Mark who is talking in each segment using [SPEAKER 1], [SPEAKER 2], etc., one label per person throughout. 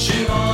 [SPEAKER 1] чего бы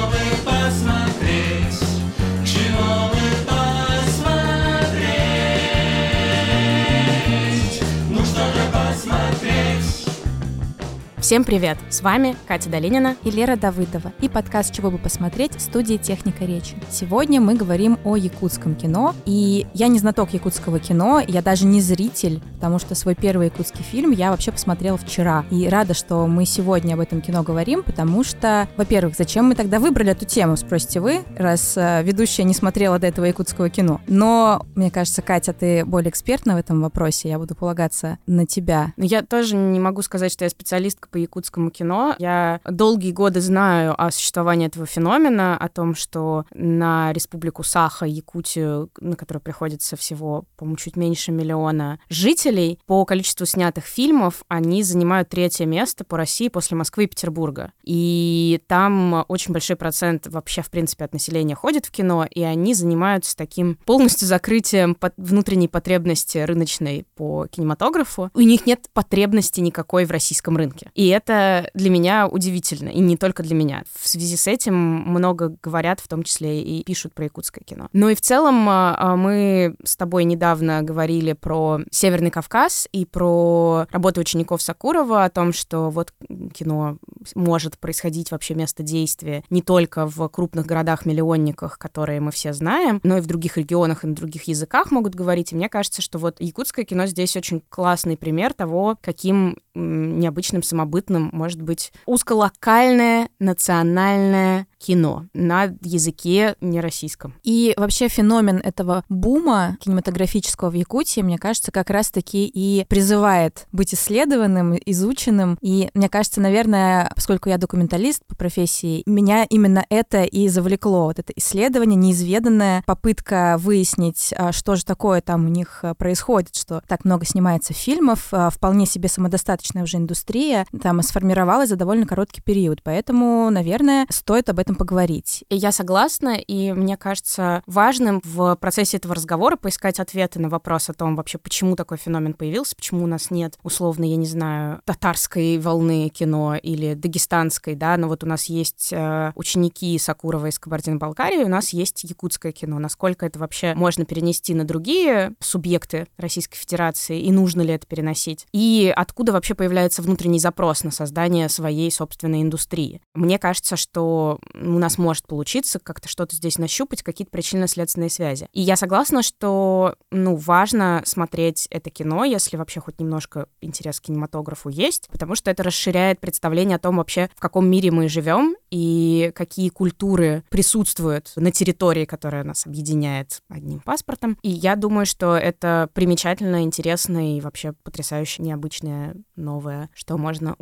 [SPEAKER 2] Всем привет! С вами Катя Долинина.
[SPEAKER 3] и Лера Давыдова и подкаст «Чего бы посмотреть» студии «Техника речи». Сегодня мы говорим о якутском кино, и я не знаток якутского кино, я даже не зритель, потому что свой первый якутский фильм я вообще посмотрела вчера. И рада, что мы сегодня об этом кино говорим, потому что, во-первых, зачем мы тогда выбрали эту тему, спросите вы, раз э, ведущая не смотрела до этого якутского кино. Но, мне кажется, Катя, ты более экспертна в этом вопросе, я буду полагаться на тебя.
[SPEAKER 2] Я тоже не могу сказать, что я специалистка по якутскому кино. Я долгие годы знаю о существовании этого феномена, о том, что на республику Саха, Якутию, на которую приходится всего, по-моему, чуть меньше миллиона жителей, по количеству снятых фильмов они занимают третье место по России после Москвы и Петербурга. И там очень большой процент вообще, в принципе, от населения ходит в кино, и они занимаются таким полностью закрытием внутренней потребности рыночной по кинематографу. У них нет потребности никакой в российском рынке. И это для меня удивительно, и не только для меня. В связи с этим много говорят, в том числе и пишут про якутское кино. Ну и в целом а, а, мы с тобой недавно говорили про Северный Кавказ и про работу учеников Сакурова, о том, что вот кино может происходить вообще место действия не только в крупных городах-миллионниках, которые мы все знаем, но и в других регионах и на других языках могут говорить. И мне кажется, что вот якутское кино здесь очень классный пример того, каким необычным, самобытным может быть узколокальное национальное кино на языке нероссийском.
[SPEAKER 3] И вообще феномен этого бума кинематографического в Якутии, мне кажется, как раз-таки и призывает быть исследованным, изученным. И мне кажется, наверное, поскольку я документалист по профессии, меня именно это и завлекло. Вот это исследование, неизведанная попытка выяснить, а, что же такое там у них а, происходит, что так много снимается фильмов, а, вполне себе самодостаточная уже индустрия, там сформировалась за довольно короткий период. Поэтому, наверное, стоит об этом поговорить.
[SPEAKER 2] Я согласна, и мне кажется важным в процессе этого разговора поискать ответы на вопрос о том вообще, почему такой феномен появился, почему у нас нет, условно, я не знаю, татарской волны кино или дагестанской, да, но вот у нас есть э, ученики Сакурова из Кабардино-Балкарии, у нас есть якутское кино. Насколько это вообще можно перенести на другие субъекты Российской Федерации, и нужно ли это переносить? И откуда вообще появляется внутренний запрос на создание своей собственной индустрии? Мне кажется, что у нас может получиться как-то что-то здесь нащупать, какие-то причинно-следственные связи. И я согласна, что, ну, важно смотреть это кино, если вообще хоть немножко интерес к кинематографу есть, потому что это расширяет представление о том вообще, в каком мире мы живем и какие культуры присутствуют на территории, которая нас объединяет одним паспортом. И я думаю, что это примечательно, интересно и вообще потрясающе необычное, новое, что можно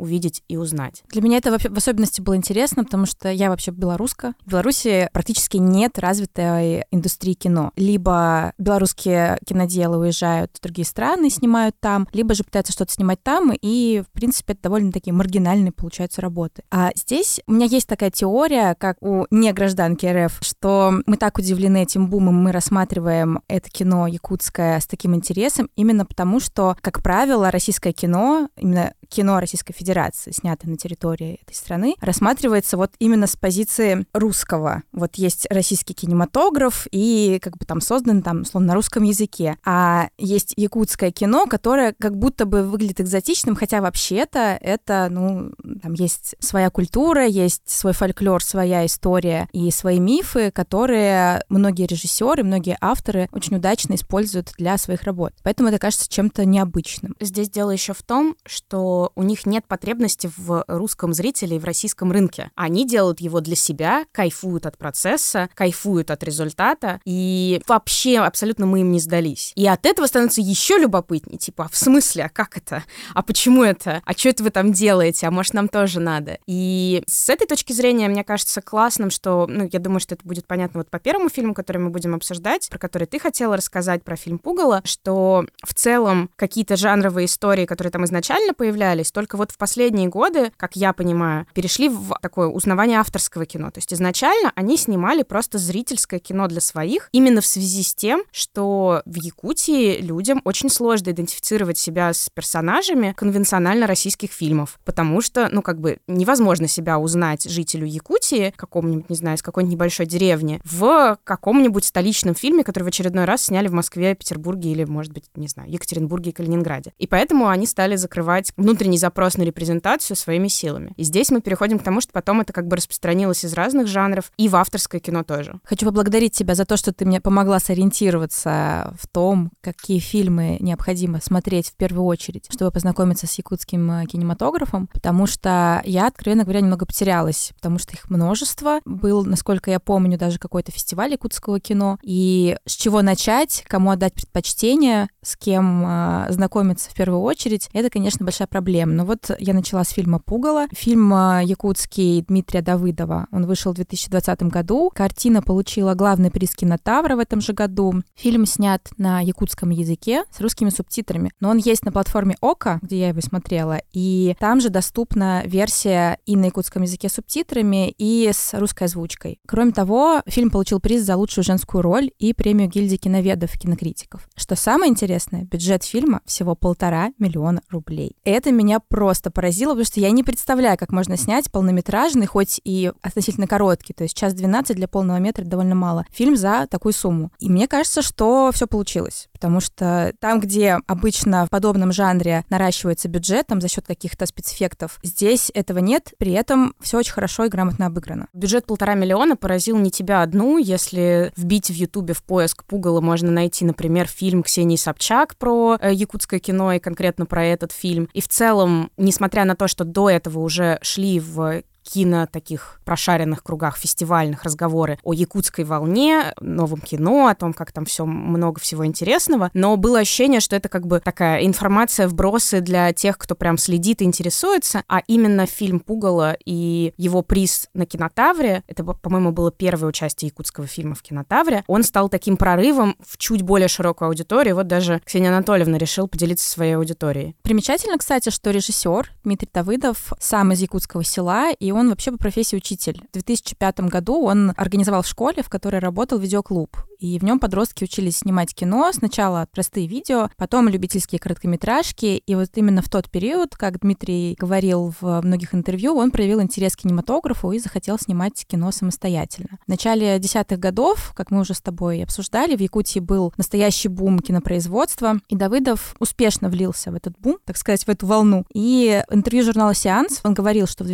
[SPEAKER 2] и узнать.
[SPEAKER 3] Для меня это в особенности было интересно, потому что я вообще белоруска. В Беларуси практически нет развитой индустрии кино. Либо белорусские киноделы уезжают в другие страны, снимают там, либо же пытаются что-то снимать там, и, в принципе, это довольно такие маргинальные, получаются, работы. А здесь у меня есть такая теория, как у негражданки РФ, что мы так удивлены этим бумом, мы рассматриваем это кино якутское с таким интересом, именно потому что, как правило, российское кино, именно кино Российской Федерации, снятое на территории этой страны, рассматривается вот именно с позиции русского. Вот есть российский кинематограф, и как бы там создан там, условно, на русском языке. А есть якутское кино, которое как будто бы выглядит экзотичным, хотя вообще-то это, ну, там есть своя культура, есть свой фольклор, своя история и свои мифы, которые многие режиссеры, многие авторы очень удачно используют для своих работ. Поэтому это кажется чем-то необычным.
[SPEAKER 2] Здесь дело еще в том, что у них нет потребности в русском зрителе и в российском рынке. Они делают его для себя, кайфуют от процесса, кайфуют от результата, и вообще абсолютно мы им не сдались. И от этого становится еще любопытнее, типа, а в смысле, а как это? А почему это? А что это вы там делаете? А может, нам тоже надо? И с этой точки зрения, мне кажется классным, что, ну, я думаю, что это будет понятно вот по первому фильму, который мы будем обсуждать, про который ты хотела рассказать, про фильм «Пугало», что в целом какие-то жанровые истории, которые там изначально появлялись, только вот в последние годы, как я понимаю, перешли в такое узнавание авторского кино. То есть изначально они снимали просто зрительское кино для своих, именно в связи с тем, что в Якутии людям очень сложно идентифицировать себя с персонажами конвенционально российских фильмов, потому что, ну, как бы невозможно себя узнать жителю Якутии, какому-нибудь, не знаю, из какой-нибудь небольшой деревни, в каком-нибудь столичном фильме, который в очередной раз сняли в Москве, Петербурге или, может быть, не знаю, Екатеринбурге и Калининграде. И поэтому они стали закрывать внутренний запрос на репрезентацию своими силами. И здесь мы переходим к тому, что потом это как бы распространилось из разных жанров, и в авторское кино тоже.
[SPEAKER 3] Хочу поблагодарить тебя за то, что ты мне помогла сориентироваться в том, какие фильмы необходимо смотреть в первую очередь, чтобы познакомиться с якутским э, кинематографом, потому что я, откровенно говоря, немного потерялась, потому что их множество. Был, насколько я помню, даже какой-то фестиваль якутского кино. И с чего начать, кому отдать предпочтение, с кем э, знакомиться в первую очередь, это, конечно, большая проблема. Но вот я начала с фильма «Пугало». Фильм э, якутский Дмитрия Давыдова. Он вышел в 2020 году. Картина получила главный приз кинотавра в этом же году. Фильм снят на якутском языке с русскими субтитрами. Но он есть на платформе ОКА, где я его смотрела, и там же доступна версия и на якутском языке с субтитрами, и с русской озвучкой. Кроме того, фильм получил приз за лучшую женскую роль и премию гильдии киноведов и кинокритиков. Что самое интересное, бюджет фильма всего полтора миллиона рублей. Это меня просто поразило, потому что я не представляю, как можно снять полнометражный, хоть и относительно короткий, то есть час 12 для полного метра довольно мало, фильм за такую сумму. И мне кажется, что все получилось, потому что там, где обычно в подобном жанре наращивается бюджет там, за счет каких-то спецэффектов, здесь этого нет, при этом все очень хорошо и грамотно обыграно.
[SPEAKER 2] Бюджет полтора миллиона поразил не тебя одну, если вбить в Ютубе в поиск Пугало можно найти, например, фильм Ксении Собчак про э, якутское кино и конкретно про этот фильм. И в целом, несмотря на то, что до этого уже шли в кино таких прошаренных кругах фестивальных разговоры о якутской волне, новом кино, о том, как там все много всего интересного, но было ощущение, что это как бы такая информация, вбросы для тех, кто прям следит и интересуется, а именно фильм «Пугало» и его приз на кинотавре, это, по-моему, было первое участие якутского фильма в кинотавре, он стал таким прорывом в чуть более широкую аудиторию. Вот даже Ксения Анатольевна решил поделиться своей аудиторией.
[SPEAKER 3] Примечательно, кстати, что режиссер Дмитрий Давыдов сам из якутского села, и он вообще по профессии учитель. В 2005 году он организовал в школе, в которой работал видеоклуб. И в нем подростки учились снимать кино. Сначала простые видео, потом любительские короткометражки. И вот именно в тот период, как Дмитрий говорил в многих интервью, он проявил интерес к кинематографу и захотел снимать кино самостоятельно. В начале десятых годов, как мы уже с тобой обсуждали, в Якутии был настоящий бум кинопроизводства, и Давыдов успешно влился в этот бум, так сказать, в эту волну. И интервью журнала «Сеанс» он говорил, что в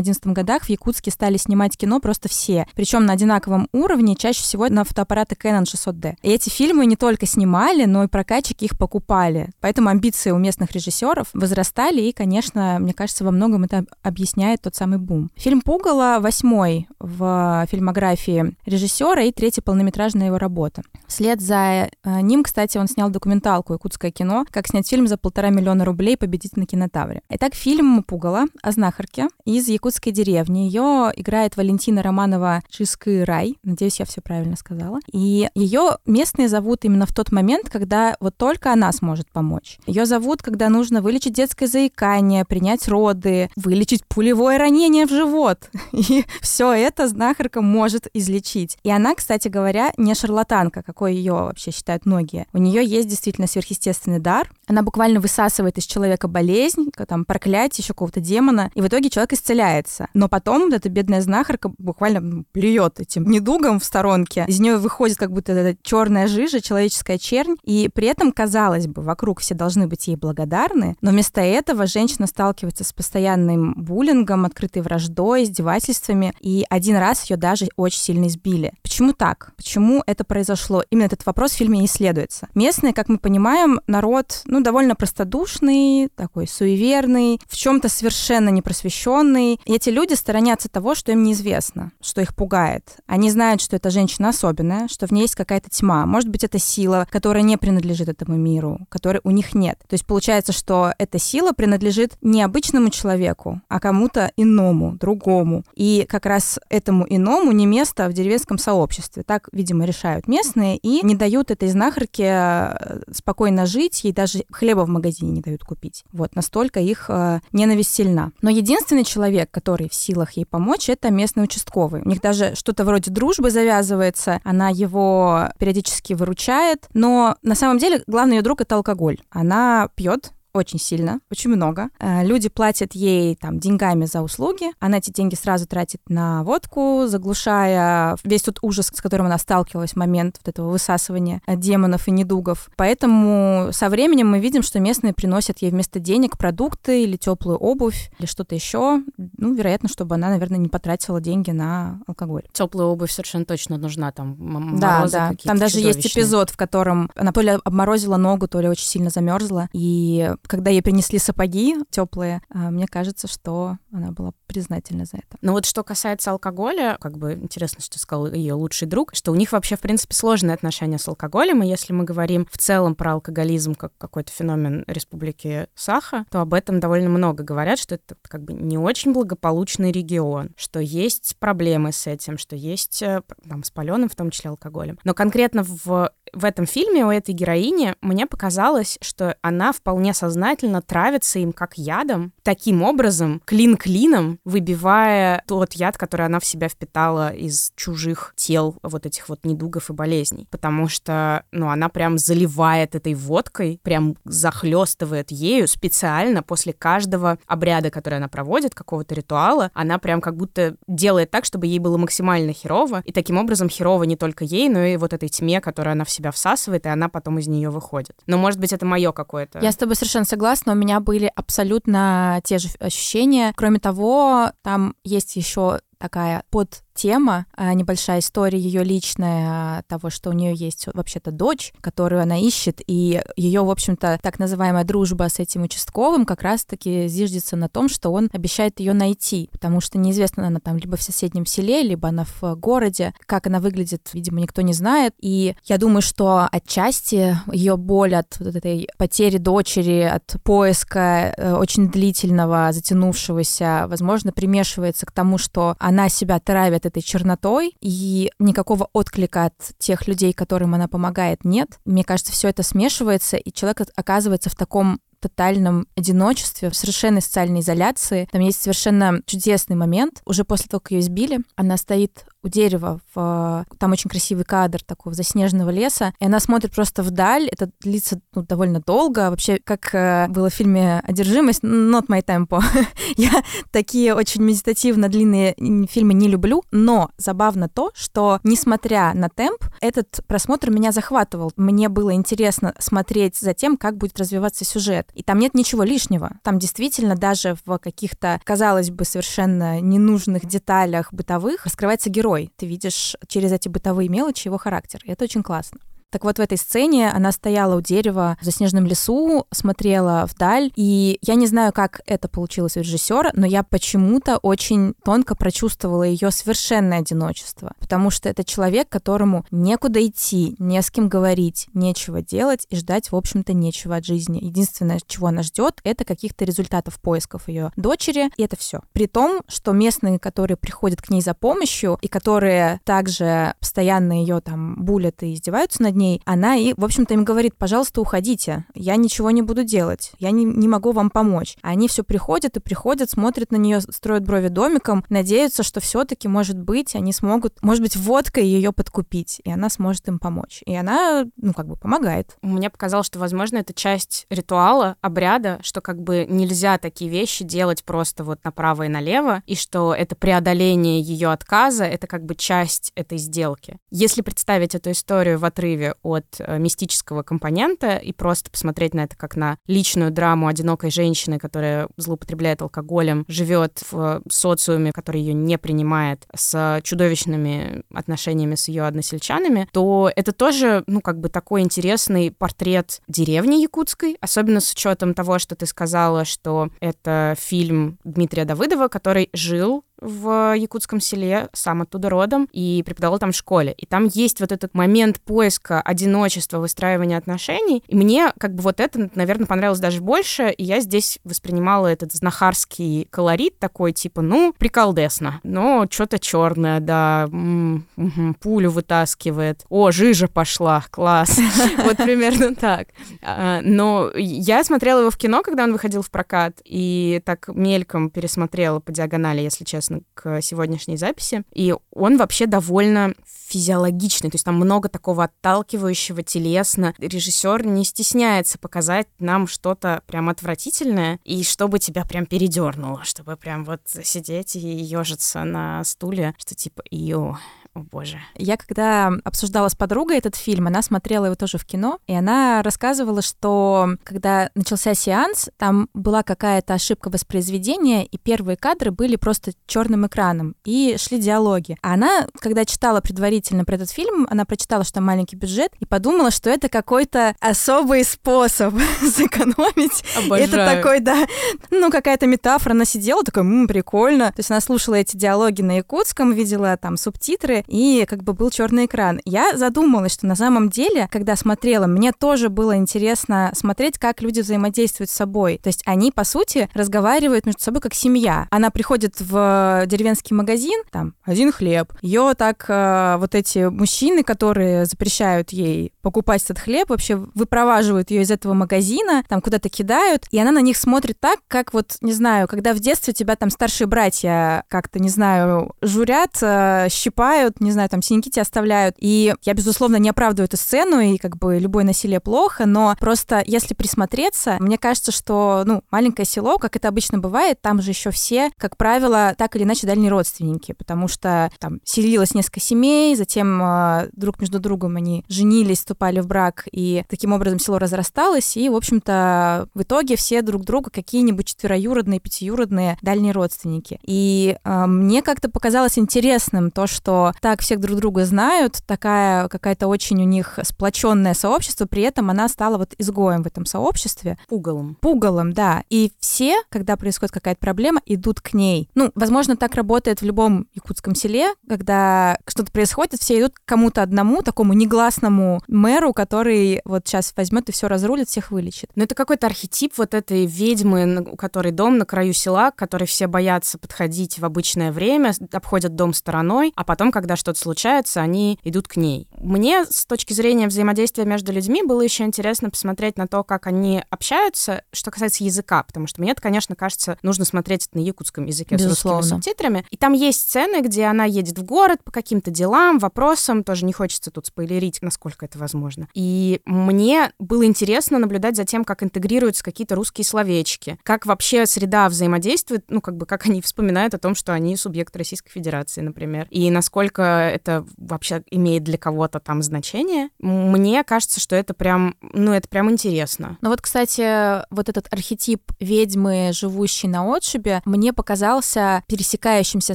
[SPEAKER 3] 2010-2011 годах в Якутске стали снимать кино просто все, причем на одинаковом уровне, чаще всего на фотоаппараты Canon 600D. И эти фильмы не только снимали, но и прокатчики их покупали. Поэтому амбиции у местных режиссеров возрастали, и, конечно, мне кажется, во многом это объясняет тот самый бум. Фильм «Пугало» восьмой в фильмографии режиссера и третья полнометражная его работа. Вслед за э, ним, кстати, он снял документалку «Якутское кино. Как снять фильм за полтора миллиона рублей победить на кинотавре». Итак, фильм «Пугало» о знахарке из якутской деревни. Ее играет Валентина Романова Чискый Рай. Надеюсь, я все правильно сказала. И ее местные зовут именно в тот момент, когда вот только она сможет помочь. Ее зовут, когда нужно вылечить детское заикание, принять роды, вылечить пулевое ранение в живот. И все это знахарка может излечить. И она, кстати говоря, не шарлатанка, какой ее вообще считают многие. У нее есть действительно сверхъестественный дар. Она буквально высасывает из человека болезнь, там проклятие еще какого-то демона, и в итоге человек исцеляется. Но потом вот эта бедная знахарка буквально плюет этим недугом в сторонке. Из нее выходит как будто эта черная жижа, человеческая чернь. И при этом, казалось бы, вокруг все должны быть ей благодарны. Но вместо этого женщина сталкивается с постоянным буллингом, открытой враждой, издевательствами. И один раз ее даже очень сильно избили. Почему так? Почему это произошло? Именно этот вопрос в фильме исследуется. Местные, как мы понимаем, народ, ну, довольно простодушный, такой суеверный, в чем-то совершенно непросвещенный. И эти люди сторонятся того, что им неизвестно, что их пугает. Они знают, что эта женщина особенная, что в ней есть какая-то тьма. Может быть, это сила, которая не принадлежит этому миру, которой у них нет. То есть получается, что эта сила принадлежит не обычному человеку, а кому-то иному, другому. И как раз этому иному не место в деревенском сообществе. Так, видимо, решают местные и не дают этой знахарке э, спокойно жить, ей даже хлеба в магазине не дают купить. Вот, настолько их э, ненависть сильна. Но единственный человек, который в силах ей помочь, это местный участковый. У них даже что-то вроде дружбы завязывается, она его периодически выручает, но на самом деле главный ее друг это алкоголь. Она пьет, очень сильно, очень много. Э, люди платят ей там деньгами за услуги, она эти деньги сразу тратит на водку, заглушая весь тот ужас, с которым она сталкивалась в момент вот этого высасывания демонов и недугов. Поэтому со временем мы видим, что местные приносят ей вместо денег продукты или теплую обувь или что-то еще. Ну, вероятно, чтобы она, наверное, не потратила деньги на алкоголь.
[SPEAKER 2] Теплая обувь совершенно точно нужна, там
[SPEAKER 3] Да, да. Там даже есть эпизод, в котором она то ли обморозила ногу, то ли очень сильно замерзла, и когда ей принесли сапоги теплые, а, мне кажется, что она была признательна за это.
[SPEAKER 2] Ну вот что касается алкоголя, как бы интересно, что сказал ее лучший друг, что у них вообще, в принципе, сложные отношения с алкоголем, и если мы говорим в целом про алкоголизм как какой-то феномен Республики Саха, то об этом довольно много говорят, что это как бы не очень благополучный регион, что есть проблемы с этим, что есть э, там, с паленым, в том числе алкоголем. Но конкретно в, в этом фильме у этой героини мне показалось, что она вполне сознательно травится им как ядом, таким образом, клин клином, выбивая тот яд, который она в себя впитала из чужих тел вот этих вот недугов и болезней. Потому что, ну, она прям заливает этой водкой, прям захлестывает ею специально после каждого обряда, который она проводит, какого-то ритуала, она прям как будто делает так, чтобы ей было максимально херово, и таким образом херово не только ей, но и вот этой тьме, которую она в себя всасывает, и она потом из нее выходит. Но, может быть, это мое какое-то.
[SPEAKER 3] Я с тобой совершенно согласна, у меня были абсолютно те же ощущения. Кроме того, там есть еще такая под тема, а, небольшая история ее личная, того, что у нее есть вообще-то дочь, которую она ищет, и ее, в общем-то, так называемая дружба с этим участковым как раз-таки зиждется на том, что он обещает ее найти, потому что неизвестно, она там либо в соседнем селе, либо она в городе. Как она выглядит, видимо, никто не знает. И я думаю, что отчасти ее боль от вот этой потери дочери, от поиска э, очень длительного, затянувшегося, возможно, примешивается к тому, что она себя травит этой чернотой, и никакого отклика от тех людей, которым она помогает, нет. Мне кажется, все это смешивается, и человек оказывается в таком тотальном одиночестве, в совершенной социальной изоляции. Там есть совершенно чудесный момент. Уже после того, как ее избили, она стоит у дерева. В... Там очень красивый кадр такого заснеженного леса. И она смотрит просто вдаль. Это длится ну, довольно долго. Вообще, как э, было в фильме «Одержимость», not my tempo. Я такие очень медитативно длинные фильмы не люблю. Но забавно то, что, несмотря на темп, этот просмотр меня захватывал. Мне было интересно смотреть за тем, как будет развиваться сюжет. И там нет ничего лишнего. Там действительно даже в каких-то, казалось бы, совершенно ненужных деталях бытовых раскрывается герой. Ты видишь через эти бытовые мелочи его характер. И это очень классно. Так вот, в этой сцене она стояла у дерева в заснеженном лесу, смотрела вдаль, и я не знаю, как это получилось у режиссера, но я почему-то очень тонко прочувствовала ее совершенное одиночество, потому что это человек, которому некуда идти, не с кем говорить, нечего делать и ждать, в общем-то, нечего от жизни. Единственное, чего она ждет, это каких-то результатов поисков ее дочери, и это все. При том, что местные, которые приходят к ней за помощью и которые также постоянно ее там булят и издеваются над ней, ней, она и, в общем-то, им говорит, пожалуйста, уходите, я ничего не буду делать, я не, не могу вам помочь. А они все приходят и приходят, смотрят на нее, строят брови домиком, надеются, что все-таки, может быть, они смогут, может быть, водкой ее подкупить, и она сможет им помочь. И она, ну, как бы помогает.
[SPEAKER 2] Мне показалось, что, возможно, это часть ритуала, обряда, что как бы нельзя такие вещи делать просто вот направо и налево, и что это преодоление ее отказа, это как бы часть этой сделки. Если представить эту историю в отрыве от э, мистического компонента и просто посмотреть на это как на личную драму одинокой женщины, которая злоупотребляет алкоголем, живет в социуме, который ее не принимает, с чудовищными отношениями с ее односельчанами, то это тоже, ну, как бы такой интересный портрет деревни якутской, особенно с учетом того, что ты сказала, что это фильм Дмитрия Давыдова, который жил в якутском селе, сам оттуда родом, и преподавал там в школе. И там есть вот этот момент поиска одиночества, выстраивания отношений. И мне как бы вот это, наверное, понравилось даже больше, и я здесь воспринимала этот знахарский колорит такой, типа, ну, приколдесно, но что-то черное, да, м -м, пулю вытаскивает. О, жижа пошла, класс. Вот примерно так. А, но я смотрела его в кино, когда он выходил в прокат, и так мельком пересмотрела по диагонали, если честно, к сегодняшней записи. И он вообще довольно физиологичный, то есть там много такого отталкивающего телесно. Режиссер не стесняется показать нам что-то прям отвратительное, и чтобы тебя прям передернуло, чтобы прям вот сидеть и ежиться на стуле, что типа, йо, о боже.
[SPEAKER 3] Я когда обсуждала с подругой этот фильм, она смотрела его тоже в кино, и она рассказывала, что когда начался сеанс, там была какая-то ошибка воспроизведения, и первые кадры были просто черным экраном, и шли диалоги. А она, когда читала предварительно про этот фильм, она прочитала, что маленький бюджет, и подумала, что это какой-то особый способ сэкономить.
[SPEAKER 2] Обожаю.
[SPEAKER 3] Это такой, да, ну, какая-то метафора. Она сидела, такая, м прикольно. То есть она слушала эти диалоги на якутском, видела там субтитры, и как бы был черный экран. Я задумалась, что на самом деле, когда смотрела, мне тоже было интересно смотреть, как люди взаимодействуют с собой. То есть они, по сути, разговаривают между собой как семья. Она приходит в деревенский магазин, там, один хлеб. Ее так э, вот эти мужчины, которые запрещают ей покупать этот хлеб, вообще выпроваживают ее из этого магазина, там куда-то кидают, и она на них смотрит так, как вот, не знаю, когда в детстве тебя там старшие братья как-то, не знаю, журят, э, щипают, делают, не знаю, там синяки тебя оставляют. И я, безусловно, не оправдываю эту сцену, и как бы любое насилие плохо, но просто если присмотреться, мне кажется, что, ну, маленькое село, как это обычно бывает, там же еще все, как правило, так или иначе дальние родственники, потому что там селилось несколько семей, затем э, друг между другом они женились, вступали в брак, и таким образом село разрасталось, и, в общем-то, в итоге все друг друга какие-нибудь четвероюродные, пятиюродные дальние родственники. И э, мне как-то показалось интересным то, что так всех друг друга знают, такая какая-то очень у них сплоченное сообщество, при этом она стала вот изгоем в этом сообществе.
[SPEAKER 2] Пугалом.
[SPEAKER 3] Пугалом, да. И все, когда происходит какая-то проблема, идут к ней. Ну, возможно, так работает в любом якутском селе, когда что-то происходит, все идут к кому-то одному, такому негласному мэру, который вот сейчас возьмет и все разрулит, всех вылечит.
[SPEAKER 2] Но это какой-то архетип вот этой ведьмы, у которой дом на краю села, к которой все боятся подходить в обычное время, обходят дом стороной, а потом, когда когда что-то случается, они идут к ней. Мне с точки зрения взаимодействия между людьми было еще интересно посмотреть на то, как они общаются, что касается языка, потому что мне это, конечно, кажется, нужно смотреть это на якутском языке
[SPEAKER 3] Безусловно.
[SPEAKER 2] с русскими субтитрами. И там есть сцены, где она едет в город по каким-то делам, вопросам, тоже не хочется тут спойлерить, насколько это возможно. И мне было интересно наблюдать за тем, как интегрируются какие-то русские словечки, как вообще среда взаимодействует, ну, как бы, как они вспоминают о том, что они субъект Российской Федерации, например, и насколько это вообще имеет для кого-то там значение. Мне кажется, что это прям, ну, это прям интересно.
[SPEAKER 3] Ну вот, кстати, вот этот архетип ведьмы, живущей на отшибе, мне показался пересекающимся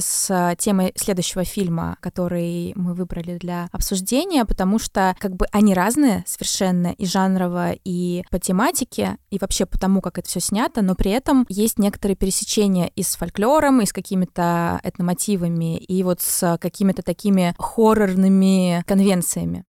[SPEAKER 3] с темой следующего фильма, который мы выбрали для обсуждения, потому что как бы они разные совершенно и жанрово, и по тематике, и вообще по тому, как это все снято, но при этом есть некоторые пересечения и с фольклором, и с какими-то этномотивами, и вот с какими-то такими хоррорными конвенциями.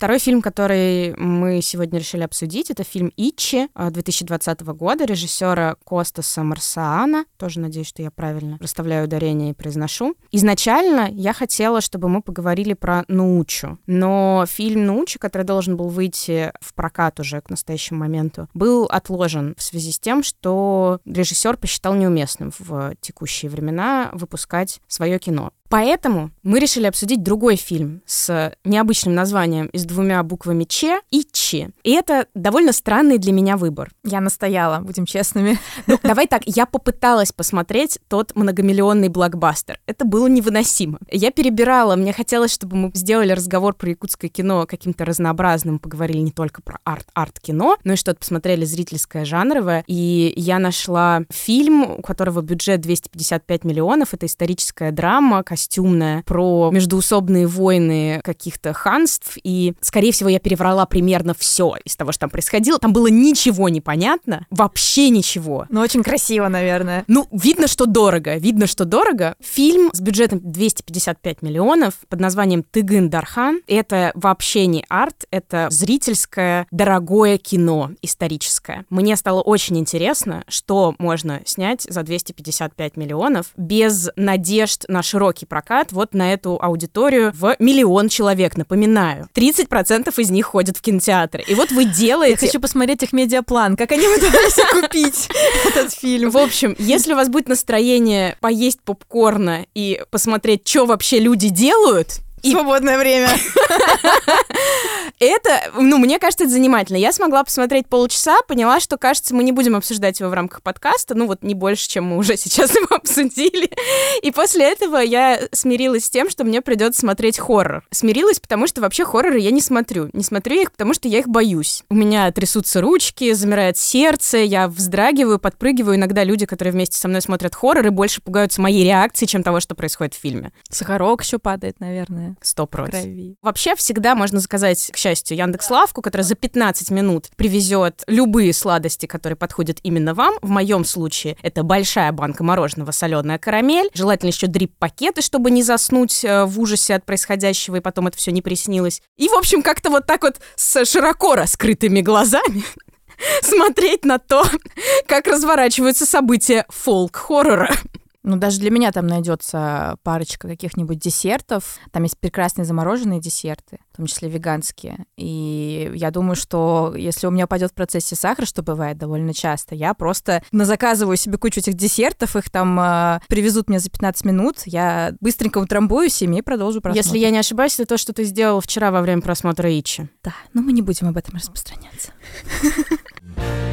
[SPEAKER 2] Второй фильм, который мы сегодня решили обсудить, это фильм «Ичи» 2020 года режиссера Костаса Марсаана. Тоже надеюсь, что я правильно расставляю ударение и произношу. Изначально я хотела, чтобы мы поговорили про Научу, но фильм Научи, который должен был выйти в прокат уже к настоящему моменту, был отложен в связи с тем, что режиссер посчитал неуместным в текущие времена выпускать свое кино. Поэтому мы решили обсудить другой фильм с необычным названием и с двумя буквами Ч и Ч. И это довольно странный для меня выбор.
[SPEAKER 3] Я настояла, будем честными.
[SPEAKER 2] Ну, давай так, я попыталась посмотреть тот многомиллионный блокбастер. Это было невыносимо. Я перебирала, мне хотелось, чтобы мы сделали разговор про якутское кино каким-то разнообразным, поговорили не только про арт-арт-кино, но и что-то посмотрели зрительское, жанровое. И я нашла фильм, у которого бюджет 255 миллионов. Это историческая драма, костюмная, про междуусобные войны каких-то ханств, и, скорее всего, я переврала примерно все из того, что там происходило. Там было ничего непонятно, вообще ничего.
[SPEAKER 3] Ну, очень красиво, наверное.
[SPEAKER 2] Ну, видно, что дорого, видно, что дорого. Фильм с бюджетом 255 миллионов под названием «Тыгын Дархан». Это вообще не арт, это зрительское, дорогое кино историческое. Мне стало очень интересно, что можно снять за 255 миллионов без надежд на широкий прокат вот на эту аудиторию в миллион человек, напоминаю. 30% из них ходят в кинотеатры. И вот вы делаете...
[SPEAKER 3] Я хочу посмотреть их медиаплан, как они пытались купить этот фильм.
[SPEAKER 2] В общем, если у вас будет настроение поесть попкорна и посмотреть, что вообще люди делают,
[SPEAKER 3] и... Свободное время.
[SPEAKER 2] Это, ну, мне кажется, это занимательно. Я смогла посмотреть полчаса, поняла, что, кажется, мы не будем обсуждать его в рамках подкаста, ну, вот не больше, чем мы уже сейчас его обсудили. И после этого я смирилась с тем, что мне придется смотреть хоррор. Смирилась, потому что вообще хорроры я не смотрю. Не смотрю их, потому что я их боюсь. У меня трясутся ручки, замирает сердце, я вздрагиваю, подпрыгиваю. Иногда люди, которые вместе со мной смотрят хорроры, больше пугаются моей реакции, чем того, что происходит в фильме.
[SPEAKER 3] Сахарок еще падает, наверное.
[SPEAKER 2] Сто процентов. Вообще всегда можно заказать, к счастью, Яндекс Лавку, которая за 15 минут привезет любые сладости, которые подходят именно вам. В моем случае это большая банка мороженого, соленая карамель. Желательно еще дрип-пакеты, чтобы не заснуть э, в ужасе от происходящего, и потом это все не приснилось. И, в общем, как-то вот так вот с широко раскрытыми глазами смотреть на то, как разворачиваются события фолк-хоррора.
[SPEAKER 3] Ну, даже для меня там найдется парочка каких-нибудь десертов. Там есть прекрасные замороженные десерты, в том числе веганские. И я думаю, что если у меня пойдет в процессе сахар, что бывает довольно часто, я просто заказываю себе кучу этих десертов, их там э, привезут мне за 15 минут, я быстренько утрамбуюсь ими и продолжу просмотр.
[SPEAKER 2] Если я не ошибаюсь, это то, что ты сделал вчера во время просмотра Ичи.
[SPEAKER 3] Да, но мы не будем об этом распространяться.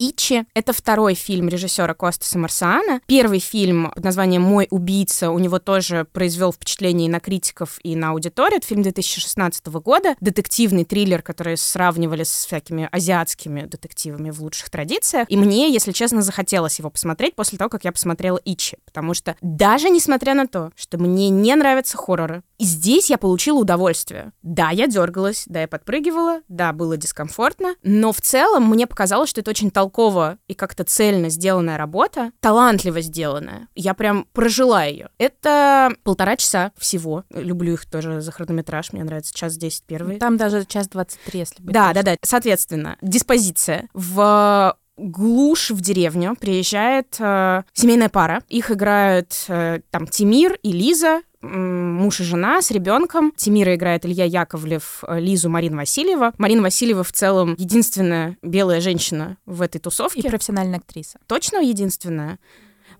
[SPEAKER 2] Ичи. Это второй фильм режиссера Костаса Марсиана. Первый фильм под названием «Мой убийца» у него тоже произвел впечатление и на критиков, и на аудиторию. Это фильм 2016 года. Детективный триллер, который сравнивали с всякими азиатскими детективами в лучших традициях. И мне, если честно, захотелось его посмотреть после того, как я посмотрела Ичи. Потому что даже несмотря на то, что мне не нравятся хорроры, здесь я получила удовольствие. Да, я дергалась, да, я подпрыгивала, да, было дискомфортно, но в целом мне показалось, что это очень толково толково и как-то цельно сделанная работа, талантливо сделанная. Я прям прожила ее. Это полтора часа всего. Люблю их тоже за хронометраж. Мне нравится час 10 первый.
[SPEAKER 3] Там даже час 23, если быть.
[SPEAKER 2] Да, да, да. Соответственно, диспозиция. В глушь в деревню приезжает э, семейная пара. Их играют э, там Тимир и Лиза, муж и жена с ребенком. Тимира играет Илья Яковлев, э, Лизу Марина Васильева. Марина Васильева в целом единственная белая женщина в этой тусовке.
[SPEAKER 3] И профессиональная актриса.
[SPEAKER 2] Точно единственная?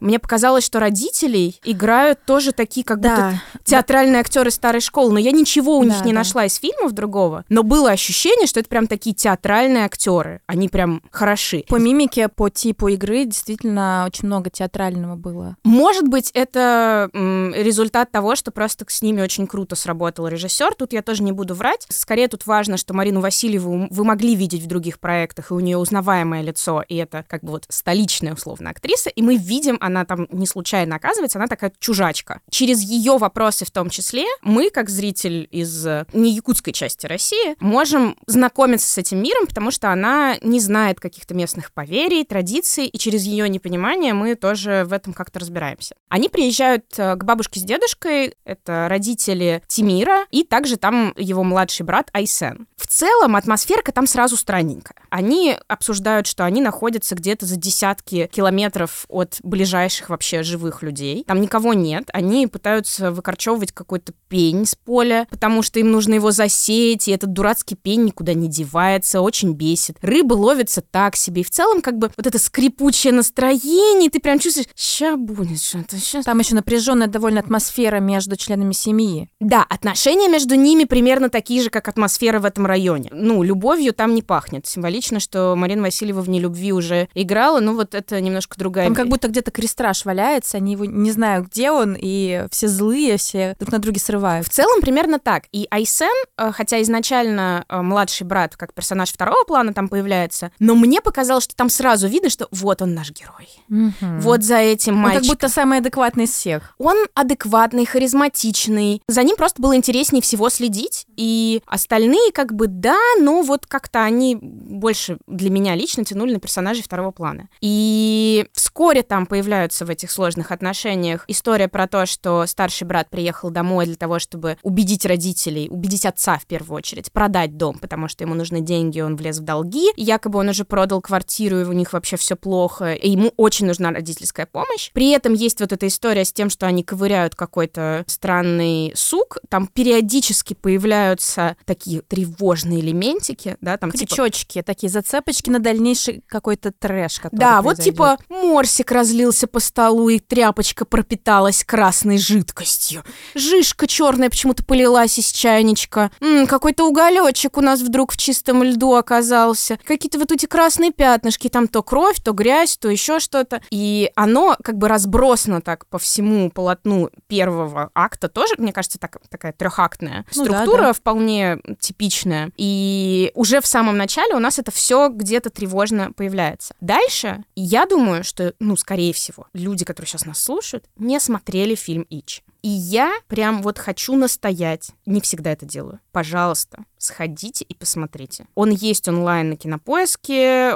[SPEAKER 2] Мне показалось, что родителей играют тоже такие, как да. будто театральные актеры старой школы. Но я ничего у да, них не да. нашла из фильмов другого. Но было ощущение, что это прям такие театральные актеры. Они прям хороши.
[SPEAKER 3] По мимике, по типу игры действительно очень много театрального было.
[SPEAKER 2] Может быть, это результат того, что просто с ними очень круто сработал режиссер. Тут я тоже не буду врать. Скорее тут важно, что Марину Васильеву вы могли видеть в других проектах, и у нее узнаваемое лицо, и это как бы вот столичная условно актриса, и мы видим, она там не случайно оказывается, она такая чужачка. Через ее вопросы в том числе мы, как зритель из э, не якутской части России, можем знакомиться с этим миром, потому что она не знает каких-то местных поверий, традиций, и через ее непонимание мы тоже в этом как-то разбираемся. Они приезжают э, к бабушке с дедушкой, это родители Тимира, и также там его младший брат Айсен. В целом атмосферка там сразу странненькая. Они обсуждают, что они находятся где-то за десятки километров от ближайшего ближайших вообще живых людей. Там никого нет. Они пытаются выкорчевывать какой-то пень с поля, потому что им нужно его засеять, и этот дурацкий пень никуда не девается, очень бесит. Рыба ловится так себе. И в целом, как бы, вот это скрипучее настроение, ты прям чувствуешь, ща будет что-то, сейчас.
[SPEAKER 3] Там еще напряженная довольно атмосфера между членами семьи.
[SPEAKER 2] Да, отношения между ними примерно такие же, как атмосфера в этом районе. Ну, любовью там не пахнет. Символично, что Марина Васильева в нелюбви уже играла, но вот это немножко другая...
[SPEAKER 3] Там как будто где-то страж валяется, они его не знают, где он, и все злые, все друг на друге срывают.
[SPEAKER 2] В целом примерно так. И Айсен, э, хотя изначально э, младший брат как персонаж второго плана там появляется, но мне показалось, что там сразу видно, что вот он наш герой.
[SPEAKER 3] Мгм.
[SPEAKER 2] Вот за этим
[SPEAKER 3] он
[SPEAKER 2] мальчиком.
[SPEAKER 3] как будто самый адекватный из всех.
[SPEAKER 2] Он адекватный, харизматичный. За ним просто было интереснее всего следить. И остальные, как бы, да, но вот как-то они больше для меня лично тянули на персонажей второго плана. И вскоре там появляются в этих сложных отношениях история про то, что старший брат приехал домой для того, чтобы убедить родителей, убедить отца в первую очередь, продать дом, потому что ему нужны деньги, он влез в долги. И якобы он уже продал квартиру, и у них вообще все плохо, и ему очень нужна родительская помощь. При этом есть вот эта история с тем, что они ковыряют какой-то странный сук. Там периодически появляются такие тревожные элементики, да, там типа...
[SPEAKER 3] Крючочки, такие зацепочки на дальнейший какой-то трэш, который
[SPEAKER 2] Да, вот
[SPEAKER 3] произойдет.
[SPEAKER 2] типа морсик разлился по столу, и тряпочка пропиталась красной жидкостью. Жишка черная почему-то полилась из чайничка. Какой-то уголечек у нас вдруг в чистом льду оказался. Какие-то вот эти красные пятнышки, там то кровь, то грязь, то еще что-то. И оно как бы разбросано так по всему полотну первого акта тоже, мне кажется, так, такая трехактная
[SPEAKER 3] Ну да,
[SPEAKER 2] структура
[SPEAKER 3] да.
[SPEAKER 2] вполне типичная. И уже в самом начале у нас это все где-то тревожно появляется. Дальше, я думаю, что, ну, скорее всего, люди, которые сейчас нас слушают, не смотрели фильм «Ич». И я прям вот хочу настоять, не всегда это делаю, пожалуйста, сходите и посмотрите. Он есть онлайн на Кинопоиске,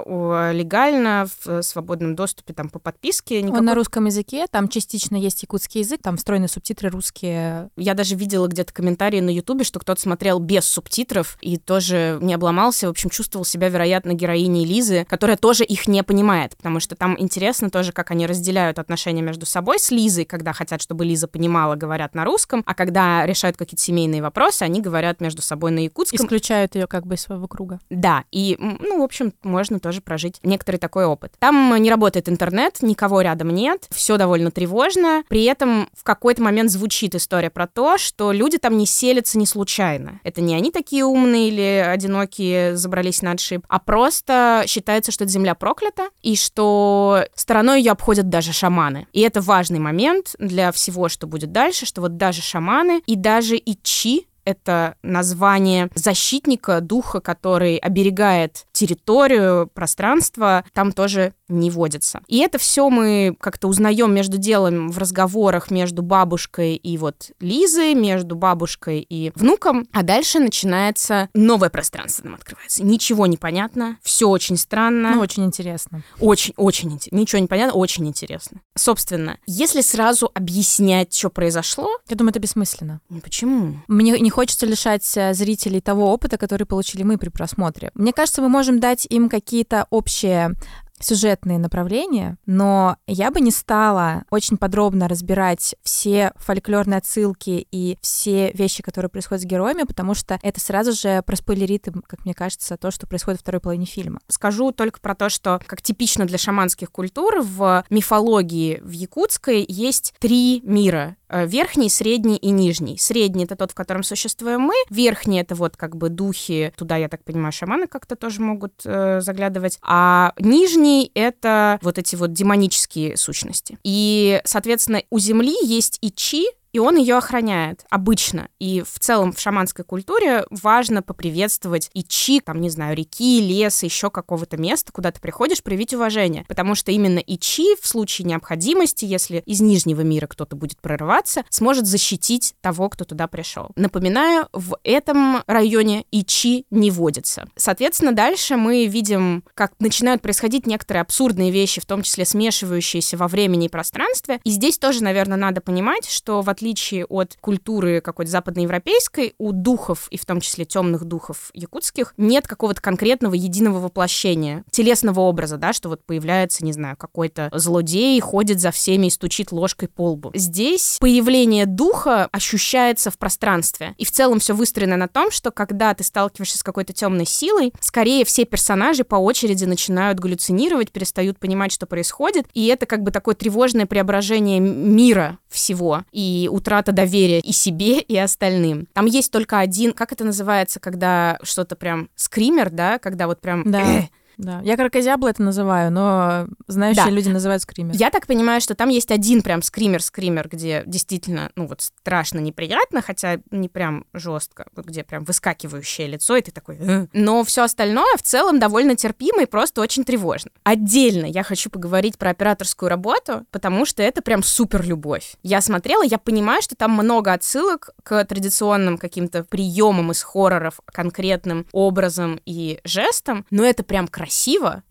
[SPEAKER 2] легально, в свободном доступе, там, по подписке.
[SPEAKER 3] Он
[SPEAKER 2] Никакой-
[SPEAKER 3] на русском языке, там частично есть якутский язык, там встроены субтитры русские.
[SPEAKER 2] Я даже видела где-то комментарии на Ютубе, что кто-то смотрел без субтитров и тоже не обломался. В общем, чувствовал себя, вероятно, героиней Лизы, которая тоже их не понимает, потому что там интересно тоже, как они разделяют отношения между собой с Лизой, когда хотят, чтобы Лиза понимала, говорят на русском, а когда решают какие-то семейные вопросы, они говорят между собой на якутском.
[SPEAKER 3] Исключают ее как бы из своего круга.
[SPEAKER 2] Да, и, ну, в общем, можно тоже прожить некоторый такой опыт. Там не работает интернет, никого рядом нет, все довольно тревожно. При этом в какой-то момент звучит история про то, что люди там не селятся не случайно. Это не они такие умные или одинокие забрались на отшиб, а просто считается, что эта земля проклята, и что стороной ее обходят даже шаманы. И это важный момент для всего, что будет дальше, что вот даже шаманы и даже ичи, это название защитника, духа, который оберегает территорию, пространство, там тоже не водится. И это все мы как-то узнаем между делом в разговорах между бабушкой и вот Лизой, между бабушкой и внуком, а дальше начинается новое пространство нам открывается. Ничего не понятно, все очень странно.
[SPEAKER 3] Ну, очень интересно.
[SPEAKER 2] Очень-очень интересно. Ничего не понятно, очень интересно. Собственно, если сразу объяснять, что произошло,
[SPEAKER 3] Я думаю, это бессмысленно.
[SPEAKER 2] почему?
[SPEAKER 3] Мне не хочется лишать э, зрителей того опыта, который получили мы при просмотре. Мне кажется, мы можем дать им какие-то общие сюжетные направления, но я бы не стала очень подробно разбирать все фольклорные отсылки и все вещи, которые происходят с героями, потому что это сразу же проспойлерит как мне кажется, то, что происходит во второй половине фильма.
[SPEAKER 2] Скажу только про то, что, как типично для шаманских культур, в мифологии в якутской есть три мира. Э, Верхний, средний и нижний. Средний — это тот, в котором существуем мы. Верхний — это вот как бы духи, туда, я так понимаю, шаманы как-то тоже могут э, заглядывать. А нижний — это вот эти вот демонические сущности. И, соответственно, у Земли есть и чи, и он ее охраняет обычно. И в целом в шаманской культуре важно поприветствовать и чи, там, не знаю, реки, леса, еще какого-то места, куда ты приходишь, проявить уважение. Потому что именно и чи в случае необходимости, если из нижнего мира кто-то будет прорываться, сможет защитить того, кто туда пришел. Напоминаю, в этом районе и чи не водится. Соответственно, дальше мы видим, как начинают происходить некоторые абсурдные вещи, в том числе смешивающиеся во времени и пространстве. И здесь тоже, наверное, надо понимать, что в отличие от культуры какой-то западноевропейской, у духов, и в том числе темных духов якутских, нет какого-то конкретного единого воплощения, телесного образа, да, что вот появляется, не знаю, какой-то злодей, ходит за всеми и стучит ложкой по лбу. Здесь появление духа ощущается в пространстве. И в целом все выстроено на том, что когда ты сталкиваешься с какой-то темной силой, скорее все персонажи по очереди начинают галлюцинировать, перестают понимать, что происходит, и это как бы такое тревожное преображение мира всего и утрата доверия и себе, и остальным. Там есть только один, как это называется, когда что-то прям скример, да, когда вот прям
[SPEAKER 3] Да.
[SPEAKER 2] «э»,
[SPEAKER 3] Да, я крокозябла это называю, но знающие
[SPEAKER 2] Да.
[SPEAKER 3] люди называют скример.
[SPEAKER 2] Я так понимаю, что там есть один прям скример-скример, где действительно, ну вот страшно, неприятно, хотя не прям жестко, вот где прям выскакивающее лицо, и ты такой... «Э». Но все остальное в целом довольно терпимо и просто очень тревожно. Отдельно я хочу поговорить про операторскую работу, потому что это прям супер любовь. Я смотрела, я понимаю, что там много отсылок к традиционным каким-то приемам из хорроров, конкретным образом и жестом, но это прям красиво,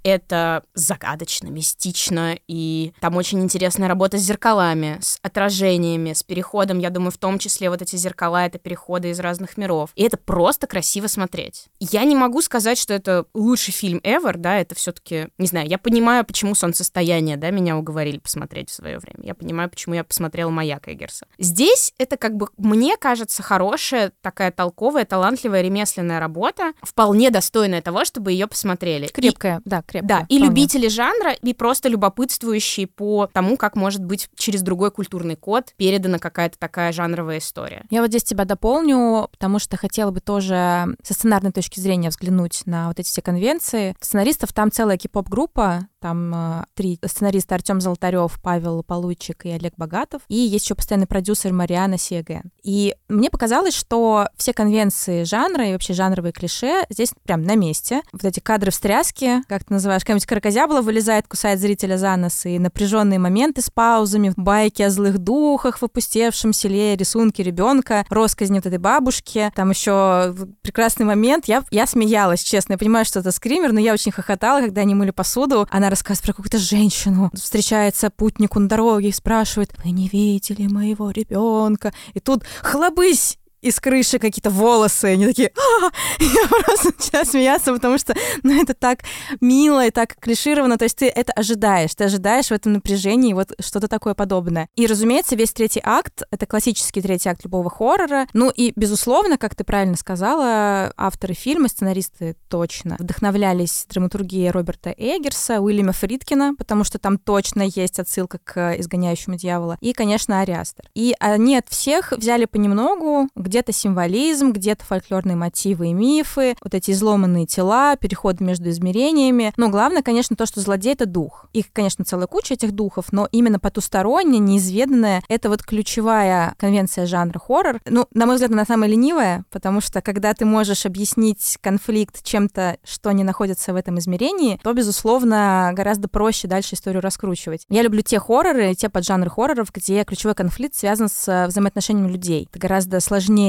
[SPEAKER 2] это загадочно, мистично, и там очень интересная работа с зеркалами, с отражениями, с переходом, я думаю, в том числе вот эти зеркала — это переходы из разных миров. И это просто красиво смотреть. Я не могу сказать, что это лучший фильм ever, да, это все таки не знаю, я понимаю, почему «Солнцестояние», да, меня уговорили посмотреть в свое время. Я понимаю, почему я посмотрела «Маяк» Эггерса. Здесь это как бы, мне кажется, хорошая, такая толковая, талантливая ремесленная работа, вполне достойная того, чтобы ее посмотрели. И-
[SPEAKER 3] Крепкая, да, крепкая.
[SPEAKER 2] да, и
[SPEAKER 3] вполне.
[SPEAKER 2] любители жанра, и просто любопытствующие по тому, как может быть через другой культурный код передана какая-то такая жанровая история.
[SPEAKER 3] Я вот здесь тебя дополню, потому что хотела бы тоже со сценарной точки зрения взглянуть на вот эти все конвенции. Сценаристов там целая кип-поп-группа, там э, три сценариста Артем Золотарев, Павел Полуйчик и Олег Богатов. И есть еще постоянный продюсер Мариана Сиеген. И мне показалось, что все конвенции жанра и вообще жанровые клише здесь прям на месте. Вот эти кадры встряски, как ты называешь, какая-нибудь крокозябла вылезает, кусает зрителя за нос, и напряженные моменты с паузами, байки о злых духах в опустевшем селе, рисунки ребенка, росказни вот этой бабушки. Там еще прекрасный момент. Я, я смеялась, честно. Я понимаю, что это скример, но я очень хохотала, когда они мыли посуду. Она рассказывает про какую-то женщину. Встречается путнику на дороге и спрашивает, вы не видели моего ребенка? И тут хлобысь! Из крыши какие-то волосы, они такие, «А!» я просто начала смеяться, потому что, ну, это так мило и так клишировано, то есть ты это ожидаешь, ты ожидаешь в этом напряжении вот что-то такое подобное. И, разумеется, весь третий акт — это классический третий акт любого хоррора, ну и, безусловно, как ты правильно сказала, авторы фильма, сценаристы точно вдохновлялись драматургией Роберта Эггерса, Уильяма Фридкина, потому что там точно есть отсылка к «Изгоняющему дьявола», и, конечно, Ариастер. И они от всех взяли понемногу, где-то символизм, где-то фольклорные мотивы и мифы, вот эти изломанные тела, переходы между измерениями. Но главное, конечно, то, что злодей — это дух. Их, конечно, целая куча этих духов, но именно потустороннее, неизведанное — это вот ключевая конвенция жанра хоррор. Ну, на мой взгляд, она самая ленивая, потому что когда ты можешь объяснить конфликт чем-то, что не находится в этом измерении, то, безусловно, гораздо проще дальше историю раскручивать. Я люблю те хорроры, те поджанры хорроров, где ключевой конфликт связан с взаимоотношениями людей. Это гораздо сложнее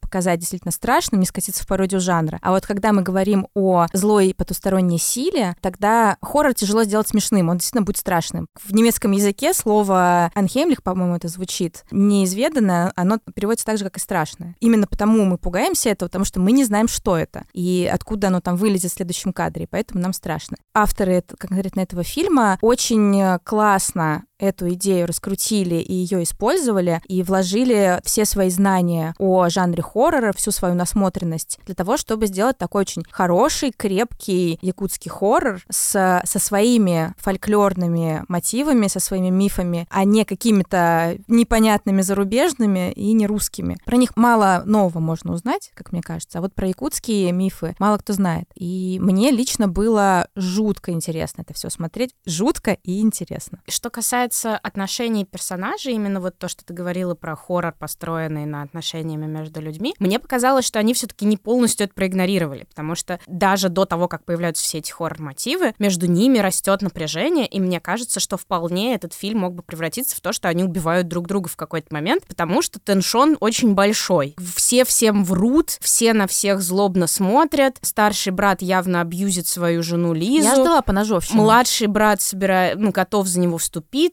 [SPEAKER 3] показать действительно страшным, не скатиться в пародию жанра. А вот когда мы говорим о злой потусторонней силе, тогда хоррор тяжело сделать смешным, он действительно будет страшным. В немецком языке слово «анхеймлих», по-моему, это звучит, неизведанное, оно переводится так же, как и страшное. Именно потому мы пугаемся этого, потому что мы не знаем, что это и откуда оно там вылезет в следующем кадре, поэтому нам страшно. Авторы конкретно этого фильма очень э, классно эту идею раскрутили и ее использовали, и вложили все свои знания о жанре хоррора, всю свою насмотренность для того, чтобы сделать такой очень хороший, крепкий якутский хоррор с, со своими фольклорными мотивами, со своими мифами, а не какими-то непонятными зарубежными и не русскими. Про них мало нового можно узнать, как мне кажется, а вот про якутские мифы мало кто знает. И мне лично было жутко интересно это все смотреть, жутко и интересно.
[SPEAKER 2] Что касается отношений персонажей, именно вот то, что ты говорила про хоррор, построенный на отношениями между людьми, мне показалось, что они все-таки не полностью это проигнорировали, потому что даже до того, как появляются все эти хоррор-мотивы, между ними растет напряжение, и мне кажется, что вполне этот фильм мог бы превратиться в то, что они убивают друг друга в какой-то момент, потому что теншон очень большой. Все всем врут, все на всех злобно смотрят, старший брат явно абьюзит свою жену Лизу.
[SPEAKER 3] Я ждала по ножовщине.
[SPEAKER 2] Младший брат собирает, ну, готов за него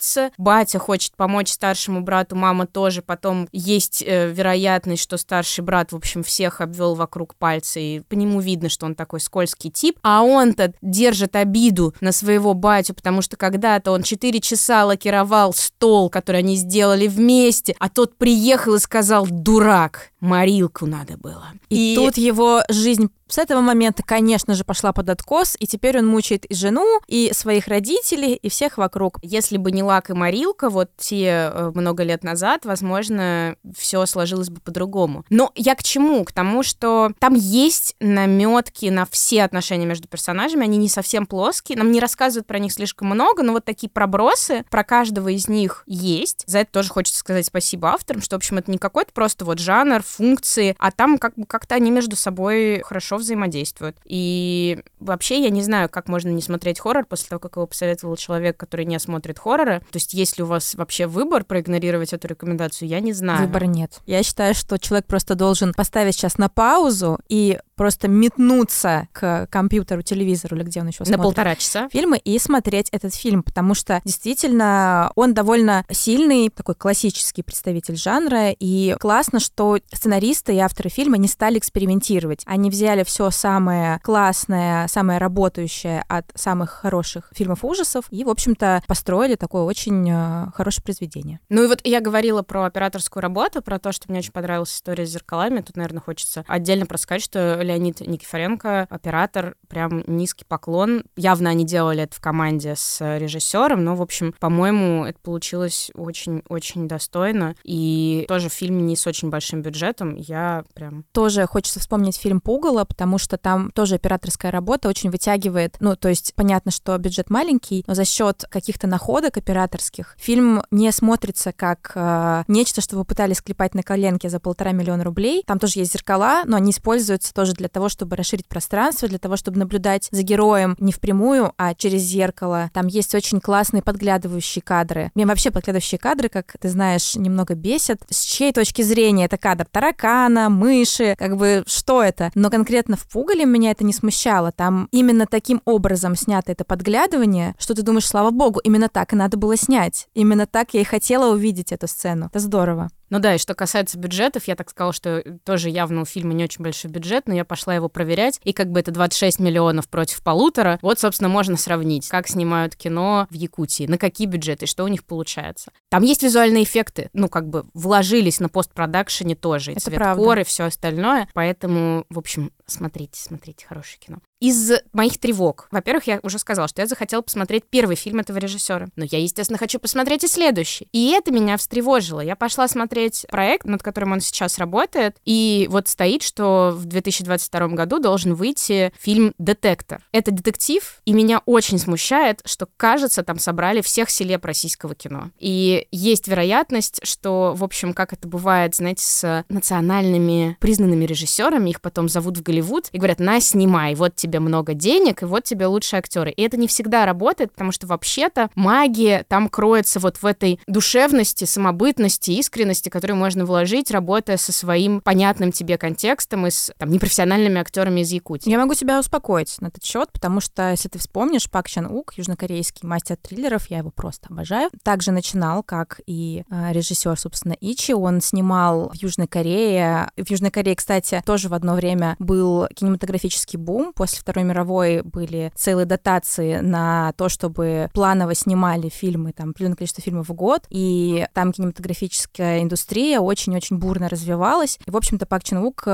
[SPEAKER 2] вступиться. Батя хочет помочь старшему брату, мама тоже. Потом есть э, вероятность, что старший брат, в общем, всех обвел вокруг пальца, и по нему видно, что он такой скользкий тип. А он-то держит обиду на своего батю, потому что когда-то он 4 часа лакировал стол, который они сделали вместе, а тот приехал и сказал, дурак, морилку надо было.
[SPEAKER 3] И, тут его жизнь С этого момента, конечно же, пошла под откос, и теперь он мучает и жену, и своих родителей, и всех вокруг.
[SPEAKER 2] Если бы не Лак и Марилка вот те э, много лет назад, возможно, все сложилось бы по-другому. Но я к чему? К тому, что там есть наметки на все отношения между персонажами, они не совсем плоские, нам не рассказывают про них слишком много, но вот такие пробросы про каждого из них есть. За это тоже хочется сказать спасибо авторам, что, в общем, это не какой-то просто вот жанр, функции, а там как бы как-то они между собой хорошо взаимодействуют. И вообще я не знаю, как можно не смотреть хоррор после того, как его посоветовал человек, который не смотрит хорроры. То есть есть ли у вас вообще выбор проигнорировать эту рекомендацию, я не знаю.
[SPEAKER 3] Выбора нет. Я считаю, что человек просто должен поставить сейчас на паузу и просто метнуться к компьютеру, телевизору или где он еще смотрит.
[SPEAKER 2] На полтора часа.
[SPEAKER 3] Фильмы и смотреть этот фильм, потому что действительно он довольно сильный, такой классический представитель жанра, и классно, что сценаристы и авторы фильма не стали экспериментировать. Они взяли все самое классное, самое работающее от самых хороших фильмов ужасов и, в общем-то, построили такое очень э, хорошее произведение.
[SPEAKER 2] Ну и вот я говорила про операторскую работу, про то, что мне очень понравилась история с зеркалами. Тут, наверное, хочется отдельно просказать, что Леонид Никифоренко, оператор, прям низкий поклон. Явно они делали это в команде с режиссером, но, в общем, по-моему, это получилось очень-очень достойно. И тоже в фильме не с очень большим бюджетом. Я прям...
[SPEAKER 3] Тоже хочется вспомнить фильм «Пугало», потому что там тоже операторская работа очень вытягивает. Ну, то есть понятно, что бюджет маленький, но за счет каких-то находок операторских фильм не смотрится как э, нечто, что вы пытались клепать на коленке за полтора миллиона рублей. Там тоже есть зеркала, но они используются тоже для того, чтобы расширить пространство, для того, чтобы наблюдать за героем не впрямую, а через зеркало. Там есть очень классные подглядывающие кадры. Мне вообще подглядывающие кадры, как ты знаешь, немного бесят. С чьей точки зрения это кадр таракана, мыши, как бы что это? Но конкретно в Пугале меня это не смущало. Там именно таким образом снято это подглядывание, что ты думаешь, слава богу, именно так и надо было снять. Именно так я и хотела увидеть эту сцену. Это здорово.
[SPEAKER 2] Ну да, и что касается бюджетов, я так сказала, что тоже явно у фильма не очень большой бюджет, но я пошла его проверять, и как бы это 26 миллионов против полутора, вот, собственно, можно сравнить, как снимают кино в Якутии, на какие бюджеты, что у них получается. Там есть визуальные эффекты, ну, как бы вложились на постпродакшене тоже, и
[SPEAKER 3] Это
[SPEAKER 2] цвет
[SPEAKER 3] правда.
[SPEAKER 2] кор, и все остальное, поэтому, в общем, смотрите, смотрите, хорошее кино. Из моих тревог. Во-первых, я уже сказала, что я захотела посмотреть первый фильм этого режиссера. Но я, естественно, хочу посмотреть и следующий. И это меня встревожило. Я пошла смотреть проект, над которым он сейчас работает. И вот стоит, что в 2022 году должен выйти фильм «Детектор». Это детектив, и меня очень смущает, что, кажется, там собрали всех селеб российского кино. И есть вероятность, что, в общем, как это бывает, знаете, с национальными признанными режиссерами, их потом зовут в Голливуд и говорят, на, снимай, вот тебе много денег, и вот тебе лучшие актеры. И это не всегда работает, потому что вообще-то магия там кроется вот в этой душевности, самобытности, искренности, которую можно вложить, работая со своим понятным тебе контекстом и с там, непрофессиональными актерами из Якутии.
[SPEAKER 3] Я могу тебя успокоить на этот счет, потому что, если ты вспомнишь, Пак Чан Ук, южнокорейский мастер триллеров, я его просто обожаю, также начинал, как и э, режиссер, собственно, Ичи. Он снимал в Южной Корее. В Южной Корее, кстати, тоже в одно время был кинематографический бум. После Второй мировой были целые дотации на то, чтобы планово снимали фильмы, там, определенное количество фильмов в год, и там кинематографическая индустрия очень-очень бурно развивалась. И, в общем-то, Пак Чан Ук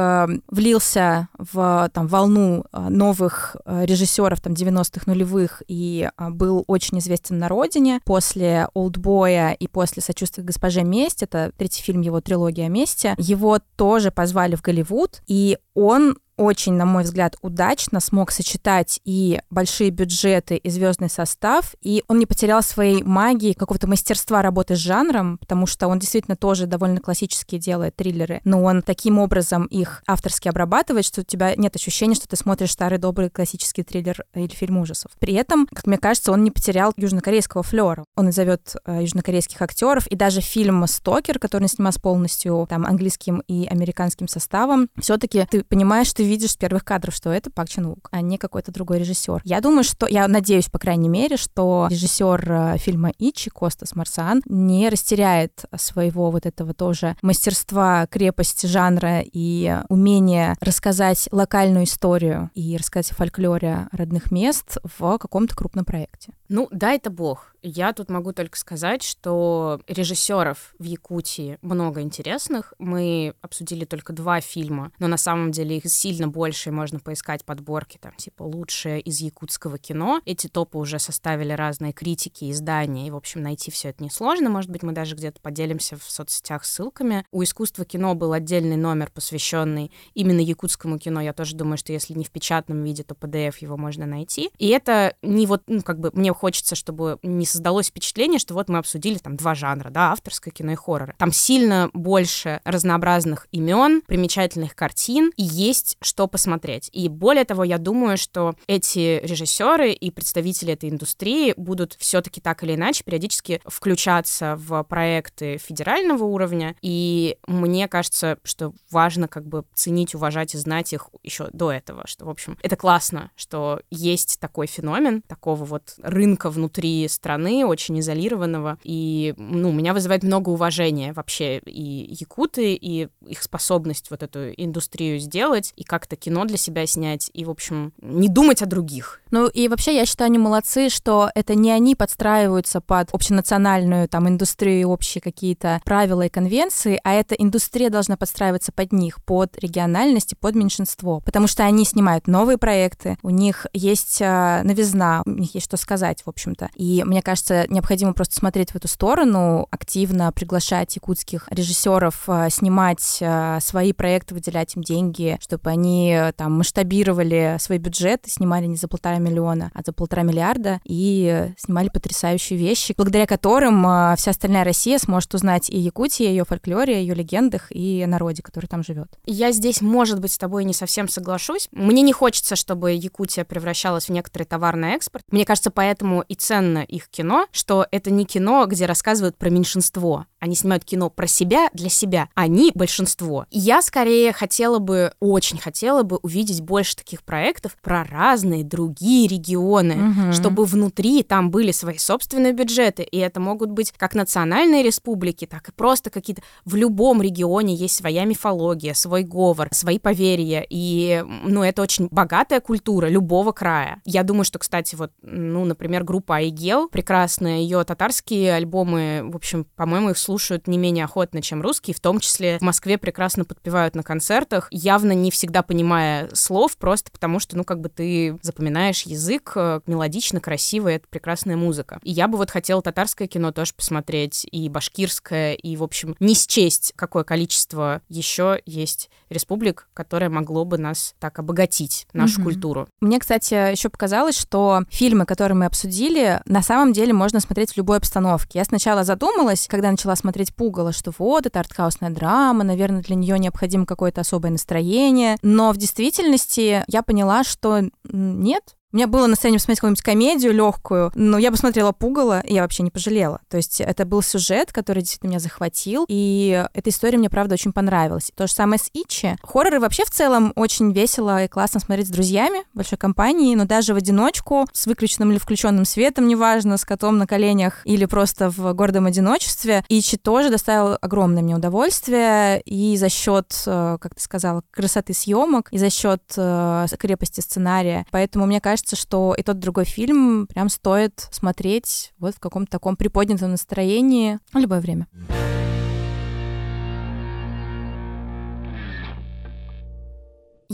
[SPEAKER 3] влился в там, волну э, новых э, режиссеров там, 90-х нулевых и э, был очень известен на родине. После «Олдбоя» и после «Сочувствия госпоже месть», это третий фильм его трилогии о месте, его тоже позвали в Голливуд, и он очень, на мой взгляд, удачно смог сочетать и большие бюджеты, и звездный состав, и он не потерял своей магии, какого-то мастерства работы с жанром, потому что он действительно тоже довольно классические делает триллеры, но он таким образом их авторски обрабатывает, что у тебя нет ощущения, что ты смотришь старый добрый классический триллер или фильм ужасов. При этом, как мне кажется, он не потерял южнокорейского флера. Он зовет э, южнокорейских актеров, и даже фильм «Стокер», который он снимал полностью там английским и американским составом, все-таки ты понимаешь, ты видишь с первых кадров, что это Пак Чан Вук, а не какой-то другой режиссер. Я думаю, что, я надеюсь, по крайней мере, что режиссер э, фильма Ичи, Костас Марсан, не растеряет своего вот этого тоже мастерства, крепости жанра и умения рассказать локальную историю и рассказать о фольклоре родных мест в каком-то крупном проекте.
[SPEAKER 2] Ну, да, это бог. Я тут могу только сказать, что режиссеров в Якутии много интересных. Мы обсудили только два фильма, но на самом деле их сильно больше, и можно поискать подборки, там, типа, лучшее из якутского кино. Эти топы уже составили разные критики, издания, и, в общем, найти все это несложно. Может быть, мы даже где-то поделимся в соцсетях ссылками. У искусства кино был отдельный номер, посвященный именно якутскому кино. Я тоже думаю, что если не в печатном виде, то PDF его можно найти. И это не вот, ну, как бы, мне хочется, чтобы не создалось впечатление, что вот мы обсудили там два жанра, да, авторское кино и хоррор. Там сильно больше разнообразных имен, примечательных картин, и есть что посмотреть. И более того, я думаю, что эти режиссеры и представители этой индустрии будут все-таки так или иначе периодически включаться в проекты федерального уровня, и мне кажется, что важно как бы ценить, уважать и знать их еще до этого, что, в общем, это классно, что есть такой феномен, такого вот рынка внутри страны, очень изолированного, и, ну, меня вызывает много уважения вообще и якуты, и их способность вот эту индустрию сделать, и как-то кино для себя снять, и, в общем, не думать о других.
[SPEAKER 3] Ну, и вообще, я считаю, они молодцы, что это не они подстраиваются под общенациональную там индустрию, общие какие-то правила и конвенции, а эта индустрия должна подстраиваться под них, под региональность и под меньшинство, потому что они снимают новые проекты, у них есть э, новизна, у них есть что сказать, в общем-то. И мне кажется, необходимо просто смотреть в эту сторону, активно приглашать якутских режиссеров э, снимать э, свои проекты, выделять им деньги, чтобы они там масштабировали свой бюджет и снимали не за полтора миллиона, а за полтора миллиарда и снимали потрясающие вещи, благодаря которым э, вся остальная Россия сможет узнать и Якутии, ее фольклоре, ее легендах и народе, который там живет.
[SPEAKER 2] Я здесь, может быть, с тобой не совсем соглашусь. Мне не хочется, чтобы Якутия превращалась в некоторый товар на экспорт. Мне кажется, поэтому и ценно их кино, что это не кино, где рассказывают про меньшинство. Они снимают кино про себя, для себя. Они большинство. И я скорее хотела бы, очень хотела бы увидеть больше таких проектов про разные другие регионы,
[SPEAKER 3] Мгм.
[SPEAKER 2] чтобы внутри там были свои собственные бюджеты. И это могут быть как национальные республики, так и просто какие-то... В любом регионе есть своя мифология, свой говор, свои поверья. И, ну, это очень богатая культура любого края. Я думаю, что, кстати, вот, ну, например, группа Айгел, прекрасная, ее татарские альбомы, в общем, по-моему, их слушают не менее охотно, чем русские, в том числе в Москве прекрасно подпевают на концертах, явно не всегда понимая слов, просто потому что, ну, как бы ты запоминаешь язык, э, мелодично, красиво, и это прекрасная музыка. И я бы вот хотела татарское кино тоже посмотреть, и башкирское, и, в общем, не счесть, какое количество еще есть республик, которое могло бы нас так обогатить, нашу
[SPEAKER 3] Мгм.
[SPEAKER 2] культуру.
[SPEAKER 3] Мне, кстати, еще показалось, что фильмы, которые мы обсудили, на самом деле можно смотреть в любой обстановке. Я сначала задумалась, когда начала смотреть «Пугало», что вот, это артхаусная драма, наверное, для нее необходимо какое-то особое настроение. Но в действительности я поняла, что нет, у меня было настроение посмотреть какую-нибудь комедию легкую, но я посмотрела «Пугало», и я вообще не пожалела. То есть это был сюжет, который действительно меня захватил, и эта история мне, правда, очень понравилась. То же самое с Ичи. Хорроры вообще в целом очень весело и классно смотреть с друзьями, большой компании, но даже в одиночку, с выключенным или включенным светом, неважно, с котом на коленях или просто в гордом одиночестве. Ичи тоже доставил огромное мне удовольствие, и за счет, э, как ты сказала, красоты съемок, и за счет э, крепости сценария. Поэтому мне кажется, что и тот другой фильм прям стоит смотреть вот в каком-то таком приподнятом настроении любое время.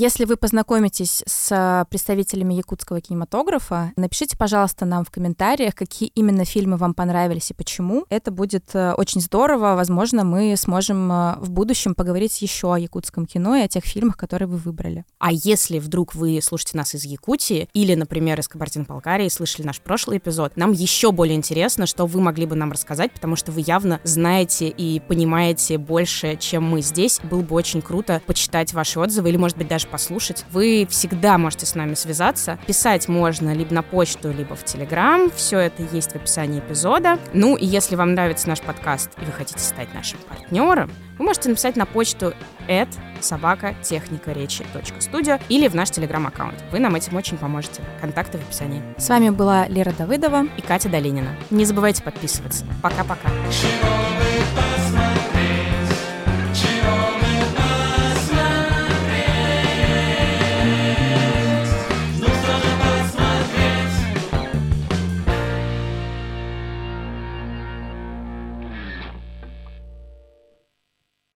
[SPEAKER 3] Если вы познакомитесь с представителями якутского кинематографа, напишите, пожалуйста, нам в комментариях, какие именно фильмы вам понравились и почему. Это будет э, очень здорово. Возможно, мы сможем э, в будущем поговорить еще о якутском кино и о тех фильмах, которые вы выбрали.
[SPEAKER 2] А если вдруг вы слушаете нас из Якутии или, например, из Кабардино-Балкарии, слышали наш прошлый эпизод, нам еще более интересно, что вы могли бы нам рассказать, потому что вы явно знаете и понимаете больше, чем мы здесь. Было бы очень круто почитать ваши отзывы или, может быть, даже послушать. Вы всегда можете с нами связаться. Писать можно либо на почту, либо в Телеграм. Все это есть в описании эпизода. Ну и если вам нравится наш подкаст и вы хотите стать нашим партнером, вы можете написать на почту at собака техника речи студио или в наш телеграм-аккаунт. Вы нам этим очень поможете. Контакты в описании.
[SPEAKER 3] С вами была Лера Давыдова.
[SPEAKER 2] И Катя Долинина. Не забывайте подписываться. Пока-пока.
[SPEAKER 1] чего бы посмотреть.